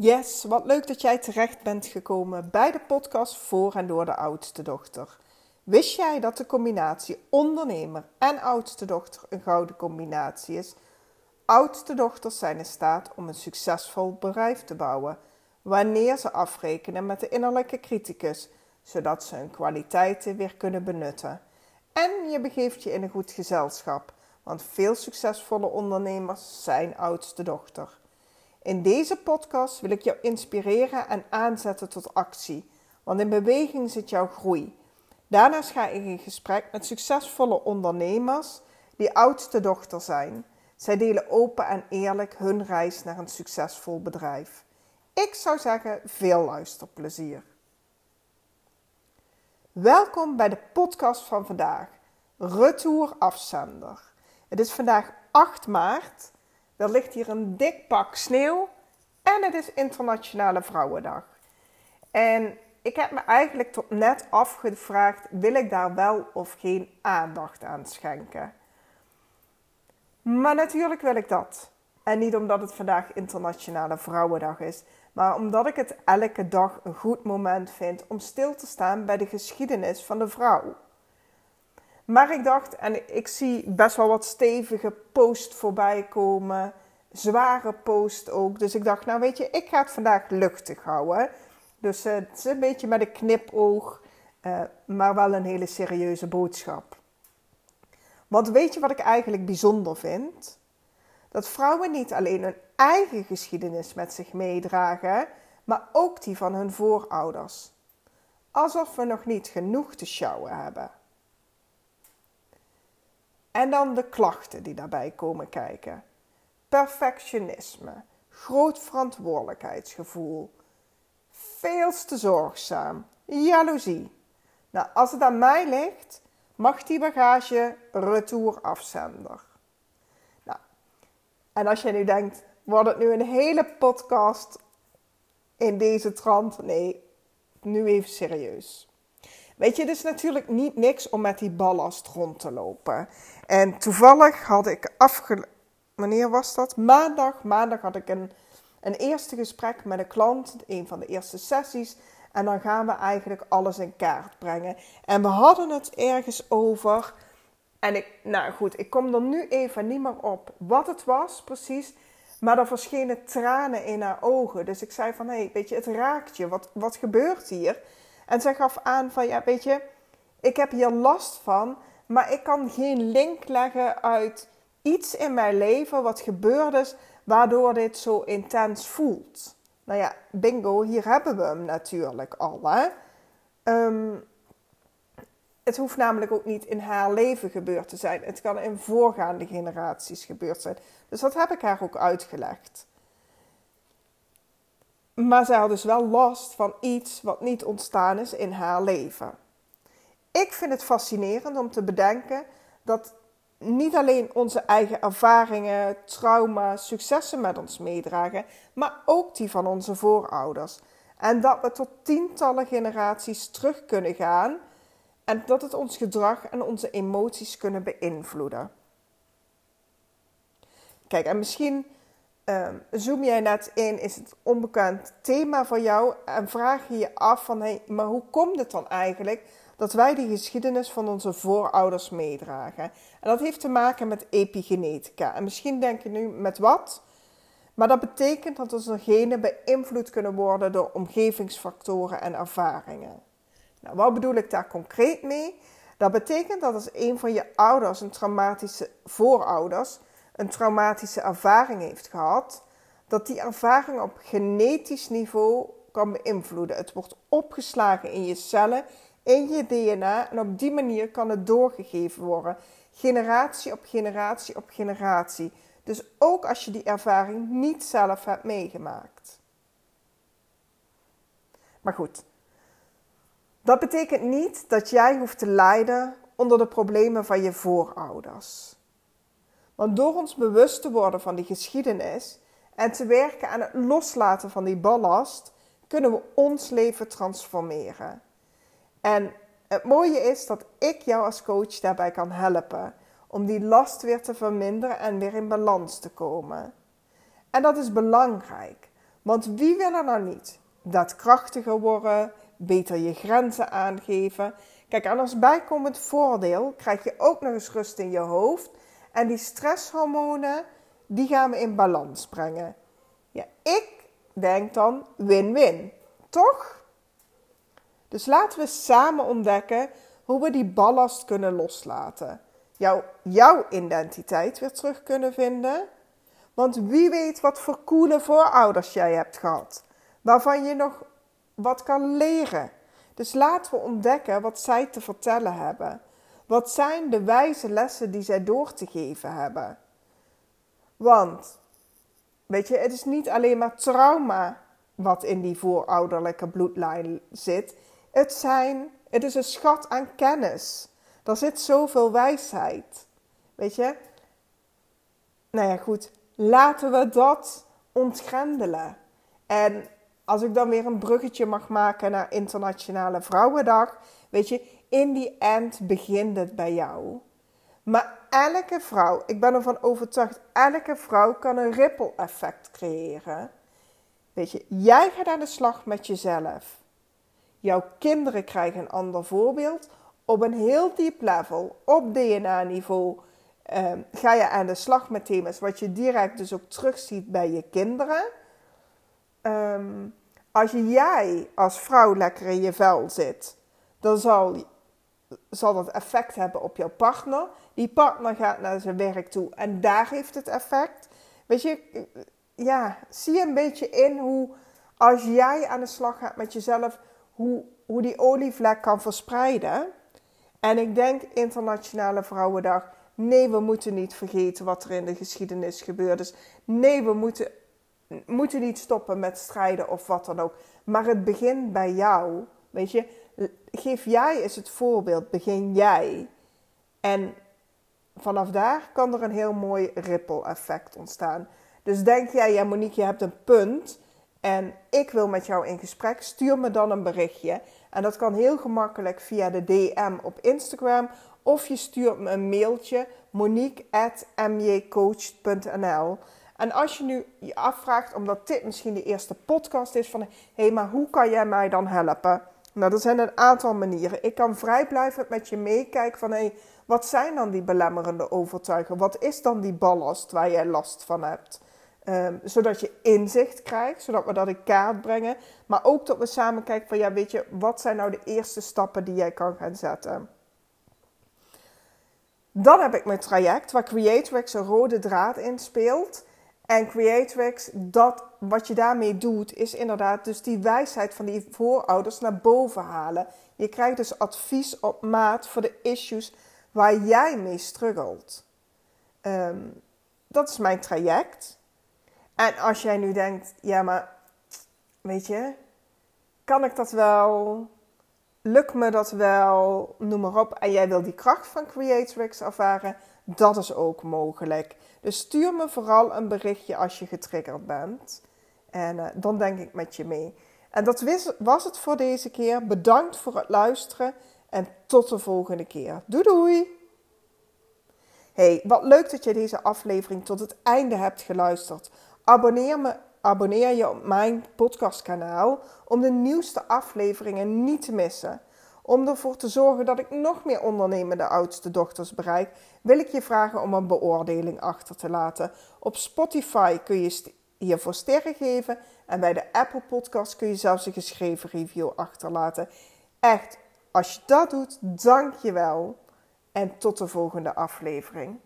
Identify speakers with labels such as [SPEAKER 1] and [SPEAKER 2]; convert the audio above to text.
[SPEAKER 1] Yes, wat leuk dat jij terecht bent gekomen bij de podcast voor en door de oudste dochter. Wist jij dat de combinatie ondernemer en oudste dochter een gouden combinatie is? Oudste dochters zijn in staat om een succesvol bedrijf te bouwen wanneer ze afrekenen met de innerlijke criticus, zodat ze hun kwaliteiten weer kunnen benutten. En je begeeft je in een goed gezelschap, want veel succesvolle ondernemers zijn oudste dochter. In deze podcast wil ik jou inspireren en aanzetten tot actie, want in beweging zit jouw groei. Daarnaast ga ik in gesprek met succesvolle ondernemers die oudste dochter zijn. Zij delen open en eerlijk hun reis naar een succesvol bedrijf. Ik zou zeggen, veel luisterplezier. Welkom bij de podcast van vandaag, Retour Afzender. Het is vandaag 8 maart er ligt hier een dik pak sneeuw en het is Internationale Vrouwendag. En ik heb me eigenlijk tot net afgevraagd: wil ik daar wel of geen aandacht aan schenken? Maar natuurlijk wil ik dat. En niet omdat het vandaag Internationale Vrouwendag is, maar omdat ik het elke dag een goed moment vind om stil te staan bij de geschiedenis van de vrouw. Maar ik dacht, en ik zie best wel wat stevige post voorbij komen. Zware post ook. Dus ik dacht, nou weet je, ik ga het vandaag luchtig houden. Dus uh, het is een beetje met een knipoog, uh, maar wel een hele serieuze boodschap. Want weet je wat ik eigenlijk bijzonder vind? Dat vrouwen niet alleen hun eigen geschiedenis met zich meedragen, maar ook die van hun voorouders. Alsof we nog niet genoeg te sjouwen hebben. En dan de klachten die daarbij komen kijken. Perfectionisme, groot verantwoordelijkheidsgevoel, veel te zorgzaam, jaloezie. Nou, als het aan mij ligt, mag die bagage retour afzender. Nou, en als je nu denkt, wordt het nu een hele podcast in deze trant? Nee, nu even serieus. Weet je, het is natuurlijk niet niks om met die ballast rond te lopen. En toevallig had ik afge... Wanneer was dat? Maandag. Maandag had ik een, een eerste gesprek met een klant. Een van de eerste sessies. En dan gaan we eigenlijk alles in kaart brengen. En we hadden het ergens over. En ik, nou goed, ik kom er nu even niet meer op wat het was precies. Maar er verschenen tranen in haar ogen. Dus ik zei van, hé, hey, weet je, het raakt je. Wat, wat gebeurt hier? En zij gaf aan van, ja, weet je, ik heb hier last van, maar ik kan geen link leggen uit iets in mijn leven wat gebeurd is, waardoor dit zo intens voelt. Nou ja, bingo, hier hebben we hem natuurlijk al. Hè? Ehm, het hoeft namelijk ook niet in haar leven gebeurd te zijn. Het kan in voorgaande generaties gebeurd zijn. Dus dat heb ik haar ook uitgelegd. Maar zij had dus wel last van iets wat niet ontstaan is in haar leven. Ik vind het fascinerend om te bedenken dat niet alleen onze eigen ervaringen, trauma's, successen met ons meedragen, maar ook die van onze voorouders. En dat we tot tientallen generaties terug kunnen gaan en dat het ons gedrag en onze emoties kunnen beïnvloeden. Kijk, en misschien um, zoom jij net in, is het onbekend thema voor jou en vraag je je af van, hé, maar hoe komt het dan eigenlijk dat wij die geschiedenis van onze voorouders meedragen? En dat heeft te maken met epigenetica. En misschien denk je nu met wat? Maar dat betekent dat onze genen beïnvloed kunnen worden door omgevingsfactoren en ervaringen. Nou, wat bedoel ik daar concreet mee? Dat betekent dat als een van je ouders een traumatische voorouders een traumatische ervaring heeft gehad, dat die ervaring op genetisch niveau kan beïnvloeden. Het wordt opgeslagen in je cellen, in je DNA en op die manier kan het doorgegeven worden. Generatie op generatie op generatie. Dus ook als je die ervaring niet zelf hebt meegemaakt. Maar goed, dat betekent niet dat jij hoeft te lijden onder de problemen van je voorouders. Want door ons bewust te worden van die geschiedenis en te werken aan het loslaten van die ballast, kunnen we ons leven transformeren. En het mooie is dat ik jou als coach daarbij kan helpen om die last weer te verminderen en weer in balans te komen. En dat is belangrijk, Want wie wil er nou niet daadkrachtiger worden, beter je grenzen aangeven? Kijk, en als bijkomend voordeel krijg je ook nog eens rust in je hoofd. En die stresshormonen, die gaan we in balans brengen. Ja, ik denk dan win-win, toch? Dus laten we samen ontdekken hoe we die ballast kunnen loslaten. Jouw, jouw identiteit weer terug kunnen vinden. Want wie weet wat voor coole voorouders jij hebt gehad. Waarvan je nog wat kan leren. Dus laten we ontdekken wat zij te vertellen hebben. Wat zijn de wijze lessen die zij door te geven hebben? Want, weet je, het is niet alleen maar trauma wat in die voorouderlijke bloedlijn zit. Het, zijn, het is een schat aan kennis. Er zit zoveel wijsheid. Weet je? Nou ja, goed. Laten we dat ontgrendelen. En als ik dan weer een bruggetje mag maken naar Internationale Vrouwendag. Weet je, in die end begint het bij jou. Maar elke vrouw, ik ben ervan overtuigd, elke vrouw kan een ripple effect creëren. Weet je, jij gaat aan de slag met jezelf. Jouw kinderen krijgen een ander voorbeeld. Op een heel diep level, op DNA-niveau, ehm, ga je aan de slag met thema's wat je direct dus ook terugziet bij je kinderen. Ehm, als jij als vrouw lekker in je vel zit, dan zal, zal dat effect hebben op jouw partner. Die partner gaat naar zijn werk toe en daar heeft het effect. Weet je, ja, zie een beetje in hoe als jij aan de slag gaat met jezelf, hoe, hoe die olievlek kan verspreiden. En ik denk Internationale Vrouwendag. Nee, we moeten niet vergeten wat er in de geschiedenis gebeurd is. Nee, we moeten, moeten niet stoppen met strijden of wat dan ook. Maar het begint bij jou. Weet je, geef jij eens het voorbeeld. Begin jij. En vanaf daar kan er een heel mooi ripple effect ontstaan. Dus denk jij, ja Monique, je hebt een punt en ik wil met jou in gesprek, stuur me dan een berichtje. En dat kan heel gemakkelijk via de DM op Instagram of je stuurt me een mailtje monique.mjcoach.nl. En als je nu je afvraagt, omdat dit misschien de eerste podcast is van... hé, hey, maar hoe kan jij mij dan helpen? Nou, er zijn een aantal manieren. Ik kan vrijblijvend met je meekijken van... hé, hey, wat zijn dan die belemmerende overtuigingen? Wat is dan die ballast waar jij last van hebt? Ehm, zodat je inzicht krijgt, zodat we dat in kaart brengen. Maar ook dat we samen kijken van, ja, weet je, wat zijn nou de eerste stappen die jij kan gaan zetten? Dan heb ik mijn traject waar Creatrix een rode draad in speelt. En Creatrix, dat, wat je daarmee doet, is inderdaad dus die wijsheid van die voorouders naar boven halen. Je krijgt dus advies op maat voor de issues waar jij mee struggelt. Ehm, dat is mijn traject. En als jij nu denkt, ja, maar weet je, kan ik dat wel? Lukt me dat wel? Noem maar op. En jij wil die kracht van Creatrix ervaren? Dat is ook mogelijk. Dus stuur me vooral een berichtje als je getriggerd bent. En uh, dan denk ik met je mee. En dat was het voor deze keer. Bedankt voor het luisteren en tot de volgende keer. Doei doei! Hey, wat leuk dat je deze aflevering tot het einde hebt geluisterd. Abonneer, me, abonneer je op mijn podcastkanaal om de nieuwste afleveringen niet te missen. Om ervoor te zorgen dat ik nog meer ondernemende oudste dochters bereik, wil ik je vragen om een beoordeling achter te laten. Op Spotify kun je hiervoor sterren geven en bij de Apple Podcast kun je zelfs een geschreven review achterlaten. Echt, als je dat doet, dank je wel. En tot de volgende aflevering.